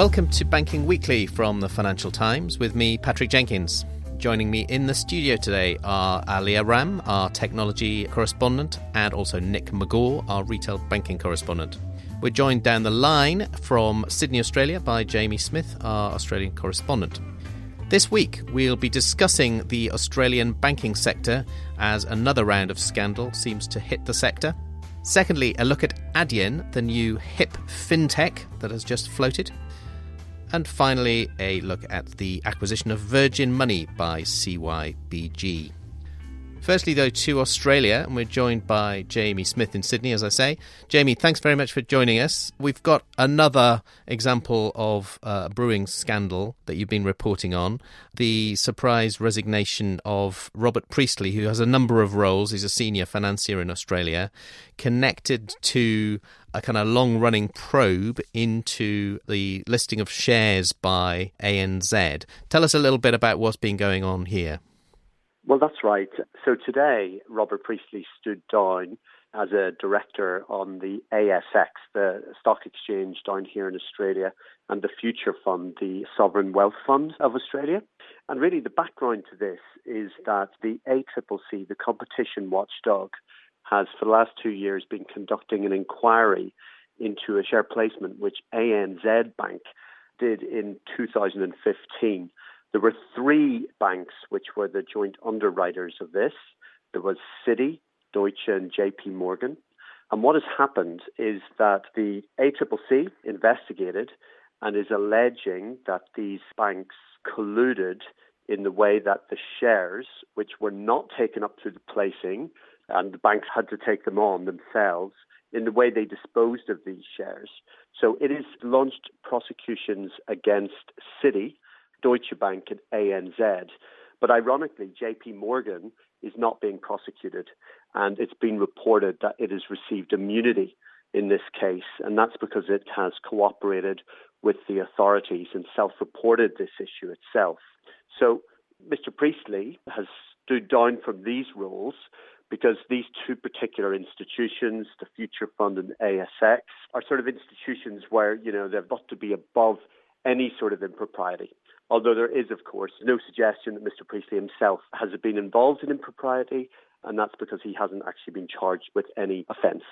Welcome to Banking Weekly from the Financial Times with me, Patrick Jenkins. Joining me in the studio today are Aliya Ram, our technology correspondent, and also Nick Megaw, our retail banking correspondent. We're joined down the line from Sydney, Australia by Jamie Smyth, our Australian correspondent. This week, we'll be discussing the Australian banking sector as another round of scandal seems to hit the sector. Secondly, a look at Adyen, the new hip fintech that has just floated. And finally, a look at the acquisition of Virgin Money by CYBG. Firstly, though, to Australia, and we're joined by Jamie Smyth in Sydney, as I say. Jamie, thanks very much for joining us. We've got another example of uh, a brewing scandal that you've been reporting on the surprise resignation of Robert Priestley, who has a number of roles. He's a senior financier in Australia, connected to a kind of long running probe into the listing of shares by ANZ. Tell us a little bit about what's been going on here. Well, that's right. So today, Robert Priestley stood down as a director on the ASX, the stock exchange down here in Australia, and the Future Fund, the Sovereign Wealth Fund of Australia. And really, the background to this is that the ACCC, the competition watchdog, has for the last two years been conducting an inquiry into a share placement which ANZ Bank did in 2015 there were three banks which were the joint underwriters of this. There was Citi, Deutsche, and JP Morgan. And what has happened is that the ACCC investigated and is alleging that these banks colluded in the way that the shares, which were not taken up through the placing, and the banks had to take them on themselves, in the way they disposed of these shares. So it has launched prosecutions against Citi Deutsche Bank and ANZ. But ironically, JP Morgan is not being prosecuted, and it's been reported that it has received immunity in this case, and that's because it has cooperated with the authorities and self reported this issue itself. So Mr. Priestley has stood down from these roles because these two particular institutions, the Future Fund and ASX, are sort of institutions where, you know, they've got to be above any sort of impropriety. Although there is, of course, no suggestion that Mr. Priestley himself has been involved in impropriety, and that's because he hasn't actually been charged with any offence.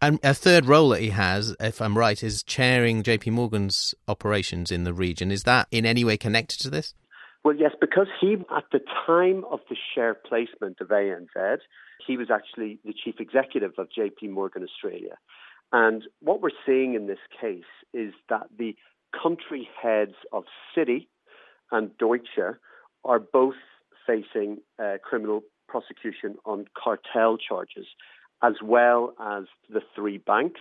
And a third role that he has, if I'm right, is chairing JP Morgan's operations in the region. Is that in any way connected to this? Well, yes, because he, at the time of the share placement of ANZ, he was actually the chief executive of JP Morgan Australia. And what we're seeing in this case is that the country heads of Citi and Deutsche are both facing uh, criminal prosecution on cartel charges, as well as the three banks,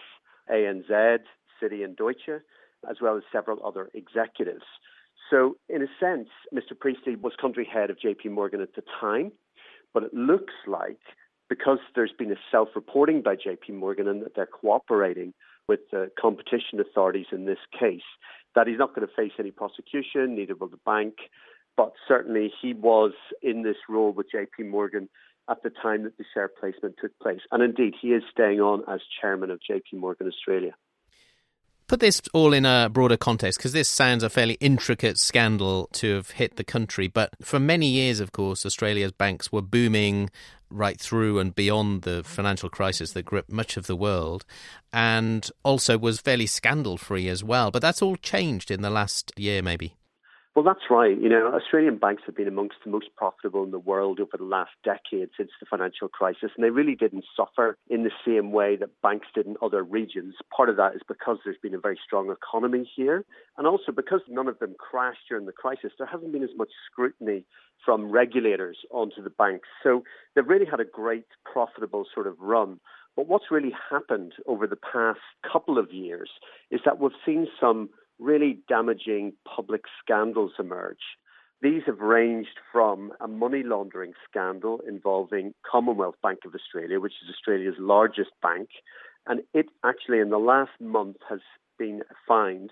ANZ, Citi, and Deutsche, as well as several other executives. So, in a sense, Mr. Priestley was country head of JP Morgan at the time, but it looks like because there's been a self reporting by JP Morgan and that they're cooperating with the competition authorities in this case, that he's not going to face any prosecution, neither will the bank. But certainly he was in this role with JP Morgan at the time that the share placement took place. And indeed, he is staying on as chairman of JP Morgan Australia. Put this all in a broader context because this sounds a fairly intricate scandal to have hit the country. But for many years, of course, Australia's banks were booming right through and beyond the financial crisis that gripped much of the world, and also was fairly scandal free as well. But that's all changed in the last year, maybe. Well, that's right. You know, Australian banks have been amongst the most profitable in the world over the last decade since the financial crisis, and they really didn't suffer in the same way that banks did in other regions. Part of that is because there's been a very strong economy here, and also because none of them crashed during the crisis, there hasn't been as much scrutiny from regulators onto the banks. So they've really had a great, profitable sort of run. But what's really happened over the past couple of years is that we've seen some really damaging public scandals emerge. These have ranged from a money laundering scandal involving Commonwealth Bank of Australia, which is Australia's largest bank, and it actually in the last month has been fined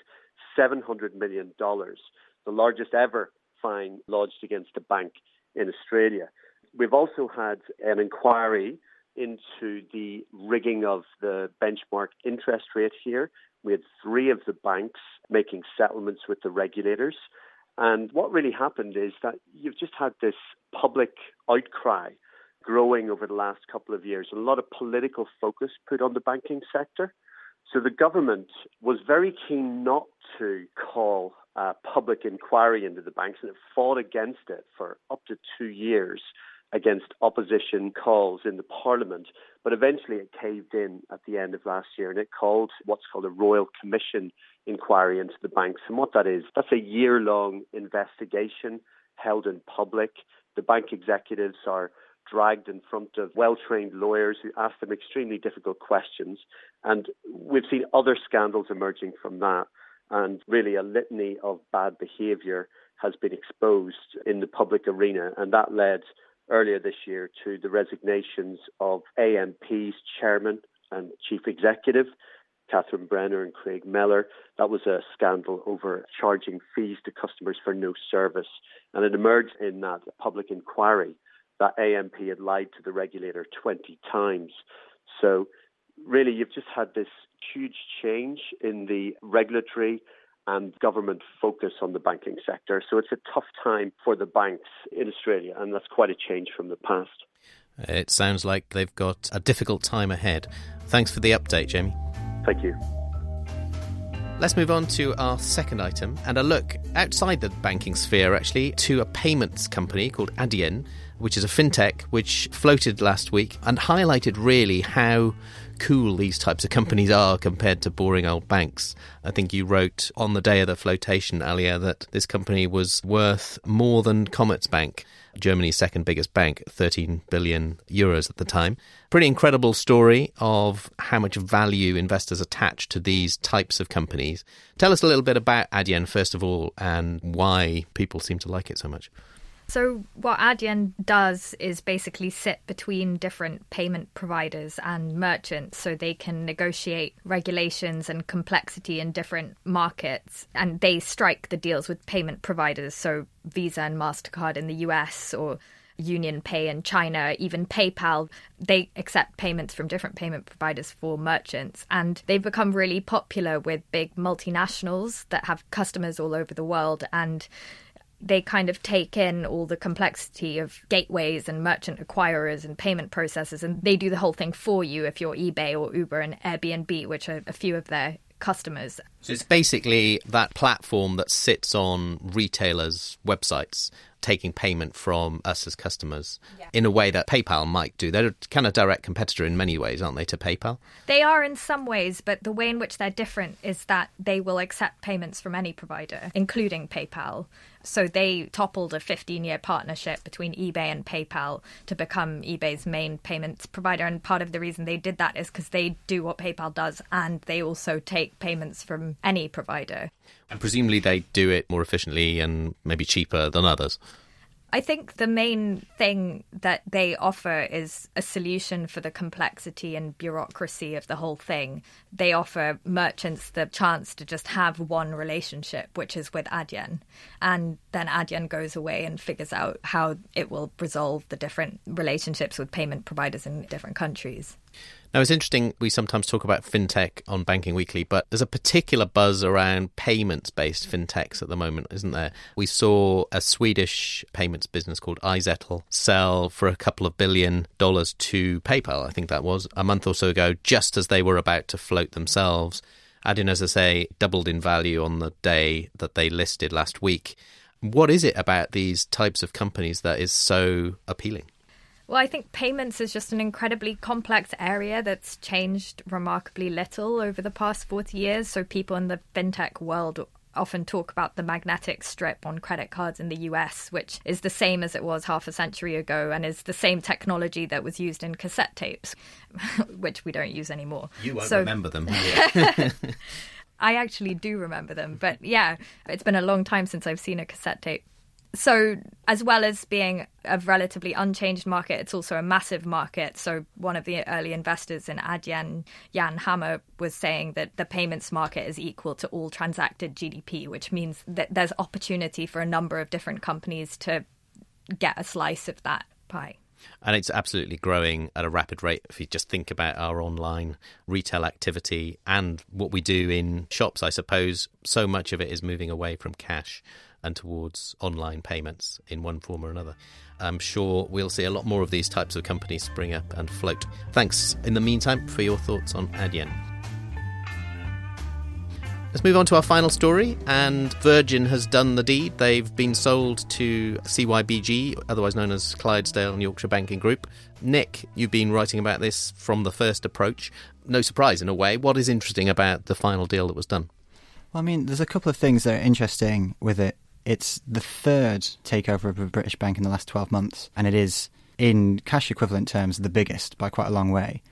$700 million, the largest ever fine lodged against a bank in Australia. We've also had an inquiry into the rigging of the benchmark interest rate here. We had three of the banks making settlements with the regulators. And what really happened is that you've just had this public outcry growing over the last couple of years, a lot of political focus put on the banking sector. So the government was very keen not to call a public inquiry into the banks, and it fought against it for up to two years against opposition calls in the parliament. But eventually it caved in at the end of last year and it called what's called a Royal Commission inquiry into the banks. And what that is, that's a year long investigation held in public. The bank executives are dragged in front of well trained lawyers who ask them extremely difficult questions. And we've seen other scandals emerging from that. And really, a litany of bad behaviour has been exposed in the public arena. And that led earlier this year to the resignations of AMP's chairman and chief executive, Catherine Brenner and Craig Meller. That was a scandal over charging fees to customers for no service. And it emerged in that public inquiry that AMP had lied to the regulator 20 times. So, really, you've just had this huge change in the regulatory and government focus on the banking sector. So it's a tough time for the banks in Australia, and that's quite a change from the past. It sounds like they've got a difficult time ahead. Thanks for the update, Jamie. Thank you. Let's move on to our second item and a look outside the banking sphere, actually, to a payments company called Adyen, which is a fintech which floated last week and highlighted really how cool these types of companies are compared to boring old banks. I think you wrote on the day of the flotation, Aliya, that this company was worth more than Commerzbank, Germany's second biggest bank, 13 billion euros at the time. Pretty incredible story of how much value investors attach to these types of companies. Tell us a little bit about Adyen, first of all, and why people seem to like it so much. So, what Adyen does is basically sit between different payment providers and merchants so they can negotiate regulations and complexity in different markets. And they strike the deals with payment providers, so Visa and MasterCard in the US or Union Pay in China, even PayPal, they accept payments from different payment providers for merchants. And they've become really popular with big multinationals that have customers all over the world. And they kind of take in all the complexity of gateways and merchant acquirers and payment processes, and they do the whole thing for you if you're eBay or Uber and Airbnb, which are a few of their customers. So it's basically that platform that sits on retailers' websites taking payment from us as customers yeah. in a way that PayPal might do. They're a kind of direct competitor in many ways, aren't they, to PayPal? They are in some ways, but the way in which they're different is that they will accept payments from any provider, including PayPal. So they toppled a 15 year partnership between eBay and PayPal to become eBay's main payments provider. And part of the reason they did that is because they do what PayPal does and they also take payments from any provider. And presumably they do it more efficiently and maybe cheaper than others. I think the main thing that they offer is a solution for the complexity and bureaucracy of the whole thing. They offer merchants the chance to just have one relationship, which is with Adyen. And then Adyen goes away and figures out how it will resolve the different relationships with payment providers in different countries. Now, it's interesting, we sometimes talk about fintech on Banking Weekly, but there's a particular buzz around payments based fintechs at the moment, isn't there? We saw a Swedish payments business called iZettle sell for a couple of billion dollars to PayPal, I think that was, a month or so ago, just as they were about to float themselves. Adyen, as I say, doubled in value on the day that they listed last week. What is it about these types of companies that is so appealing? Well, I think payments is just an incredibly complex area that's changed remarkably little over the past 40 years. So, people in the fintech world often talk about the magnetic strip on credit cards in the US, which is the same as it was half a century ago and is the same technology that was used in cassette tapes, which we don't use anymore. You won't so, remember them. I actually do remember them, but yeah, it's been a long time since I've seen a cassette tape. So, as well as being a relatively unchanged market, it's also a massive market. So, one of the early investors in Adyen, Jan Hammer, was saying that the payments market is equal to all transacted GDP, which means that there's opportunity for a number of different companies to get a slice of that pie. And it's absolutely growing at a rapid rate. If you just think about our online retail activity and what we do in shops, I suppose so much of it is moving away from cash and towards online payments in one form or another. I'm sure we'll see a lot more of these types of companies spring up and float. Thanks in the meantime for your thoughts on Adyen. Let's move on to our final story. And Virgin has done the deed. They've been sold to CYBG, otherwise known as Clydesdale and Yorkshire Banking Group. Nick, you've been writing about this from the first approach. No surprise in a way. What is interesting about the final deal that was done? Well, I mean, there's a couple of things that are interesting with it. It's the third takeover of a British bank in the last 12 months, and it is, in cash equivalent terms, the biggest by quite a long way.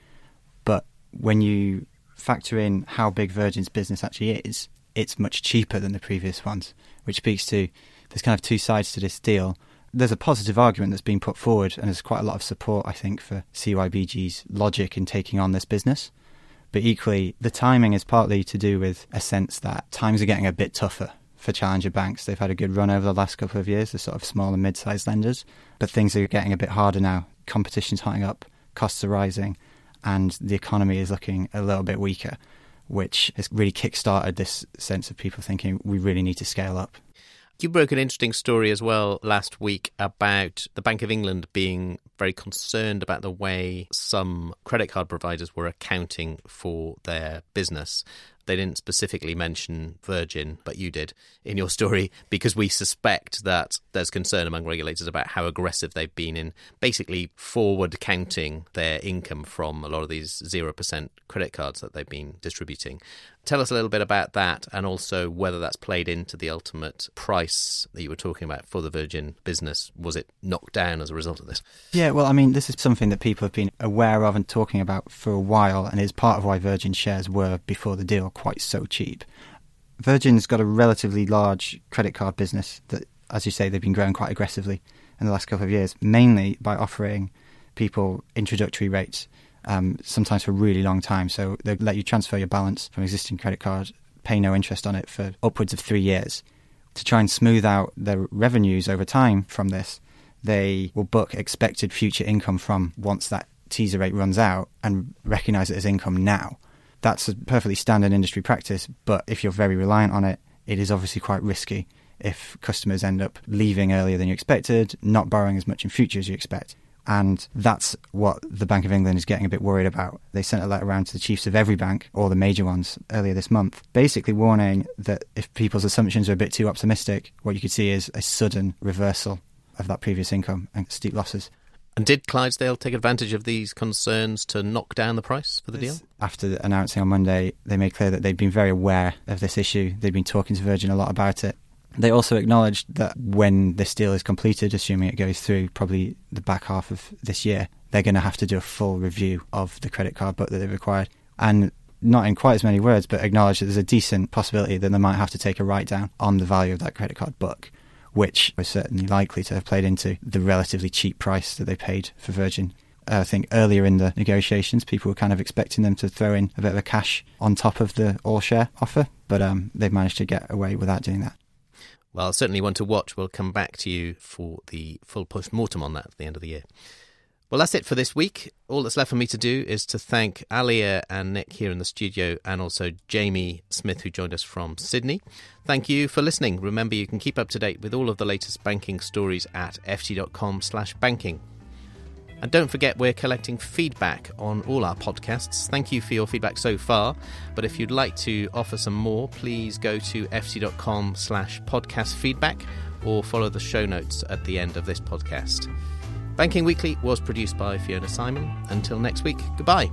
But when you factor in how big Virgin's business actually is, it's much cheaper than the previous ones, which speaks to there's kind of two sides to this deal. There's a positive argument that's been put forward, and there's quite a lot of support, I think, for CYBG's logic in taking on this business. But equally, the timing is partly to do with a sense that times are getting a bit tougher for challenger banks. They've had a good run over the last couple of years, the sort of small and mid sized lenders, but things are getting a bit harder now. Competition's hotting up, costs are rising, and the economy is looking a little bit weaker, which has really kick-started this sense of people thinking we really need to scale up. You broke an interesting story as well last week about the Bank of England being very concerned about the way some credit card providers were accounting for their business. They didn't specifically mention Virgin, but you did in your story because we suspect that there's concern among regulators about how aggressive they've been in basically forward counting their income from a lot of these 0% credit cards that they've been distributing. Tell us a little bit about that and also whether that's played into the ultimate price that you were talking about for the Virgin business. Was it knocked down as a result of this? Yeah, well, I mean, this is something that people have been aware of and talking about for a while, and is part of why Virgin shares were, before the deal, quite so cheap. Virgin's got a relatively large credit card business that, as you say, they've been growing quite aggressively in the last couple of years, mainly by offering people introductory rates um, sometimes for a really long time. So they let you transfer your balance from existing credit card, pay no interest on it for upwards of three years. To try and smooth out their revenues over time from this, they will book expected future income from once that teaser rate runs out and recognize it as income now. That's a perfectly standard industry practice, but if you're very reliant on it, it is obviously quite risky if customers end up leaving earlier than you expected, not borrowing as much in future as you expect. And that's what the Bank of England is getting a bit worried about. They sent a letter around to the chiefs of every bank, all the major ones, earlier this month, basically warning that if people's assumptions are a bit too optimistic, what you could see is a sudden reversal of that previous income and steep losses. And did Clydesdale take advantage of these concerns to knock down the price for the deal? After announcing on Monday, they made clear that they'd been very aware of this issue. They'd been talking to Virgin a lot about it. They also acknowledged that when this deal is completed, assuming it goes through probably the back half of this year, they're going to have to do a full review of the credit card book that they've acquired. And not in quite as many words, but acknowledge that there's a decent possibility that they might have to take a write down on the value of that credit card book, which was certainly likely to have played into the relatively cheap price that they paid for Virgin. Uh, I think earlier in the negotiations, people were kind of expecting them to throw in a bit of a cash on top of the all share offer, but um, they've managed to get away without doing that. Well, certainly one to watch. We'll come back to you for the full post mortem on that at the end of the year. Well, that's it for this week. All that's left for me to do is to thank Aliya and Nick here in the studio and also Jamie Smyth, who joined us from Sydney. Thank you for listening. Remember, you can keep up to date with all of the latest banking stories at ft.com slash banking. And don't forget, we're collecting feedback on all our podcasts. Thank you for your feedback so far. But if you'd like to offer some more, please go to ft.com slash podcast feedback or follow the show notes at the end of this podcast. Banking Weekly was produced by Fiona Simon. Until next week, goodbye.